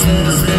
Citizen.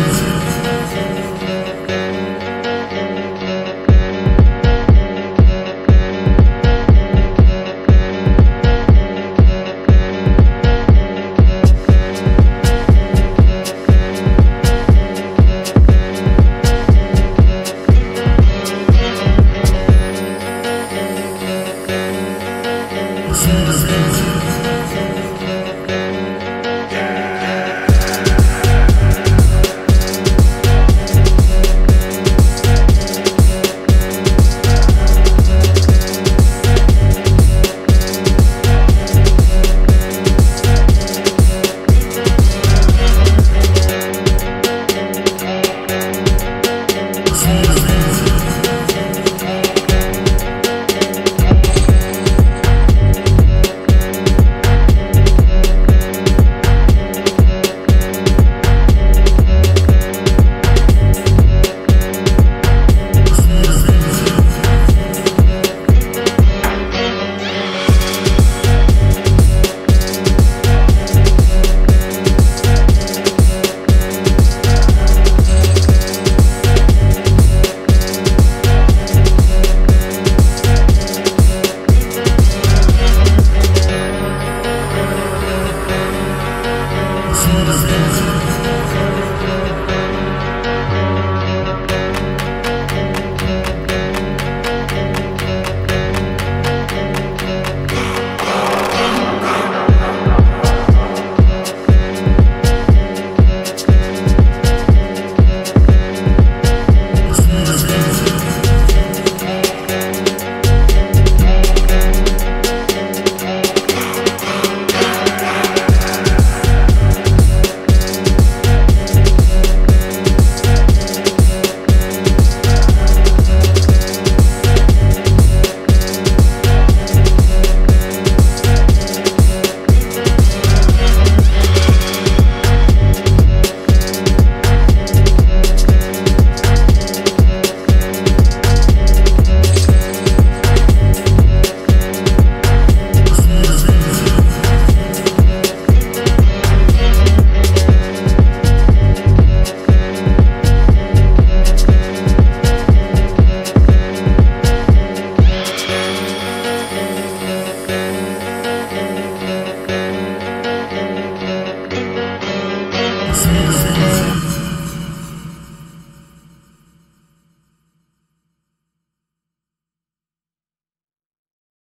Christmas.